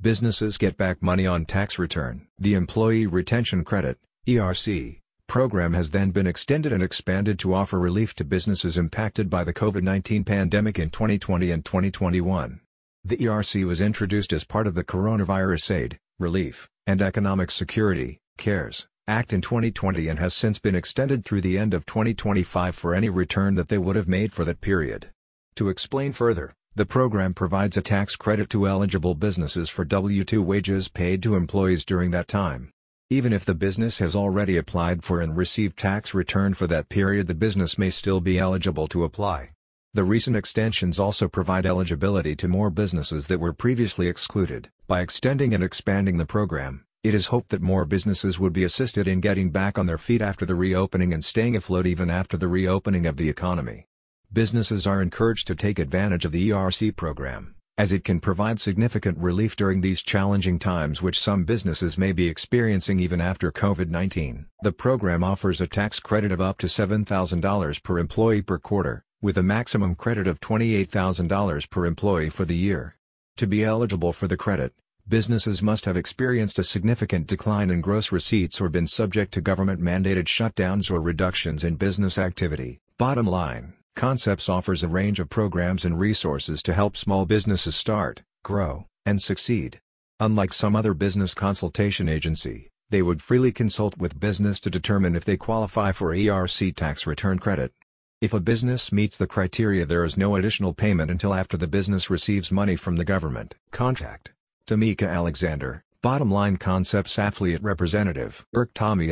businesses get back money on tax return. The Employee Retention Credit ERC, program has then been extended and expanded to offer relief to businesses impacted by the COVID-19 pandemic in 2020 and 2021. The ERC was introduced as part of the Coronavirus Aid, Relief, and Economic Security CARES Act in 2020 and has since been extended through the end of 2025 for any return that they would have made for that period. To explain further, the program provides a tax credit to eligible businesses for W-2 wages paid to employees during that time. Even if the business has already applied for and received tax return for that period the business may still be eligible to apply. The recent extensions also provide eligibility to more businesses that were previously excluded. By extending and expanding the program, it is hoped that more businesses would be assisted in getting back on their feet after the reopening and staying afloat even after the reopening of the economy. Businesses are encouraged to take advantage of the ERC program, as it can provide significant relief during these challenging times which some businesses may be experiencing even after COVID-19. The program offers a tax credit of up to $7,000 per employee per quarter, with a maximum credit of $28,000 per employee for the year. To be eligible for the credit, businesses must have experienced a significant decline in gross receipts or been subject to government-mandated shutdowns or reductions in business activity. Bottom line, Concepts offers a range of programs and resources to help small businesses start, grow, and succeed. Unlike some other business consultation agency, they would freely consult with business to determine if they qualify for ERC tax return credit. If a business meets the criteria there is no additional payment until after the business receives money from the government. Contact Tamika Alexander, Bottom Line Concepts Affiliate Representative, irktommy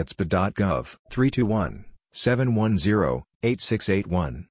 321-710-8681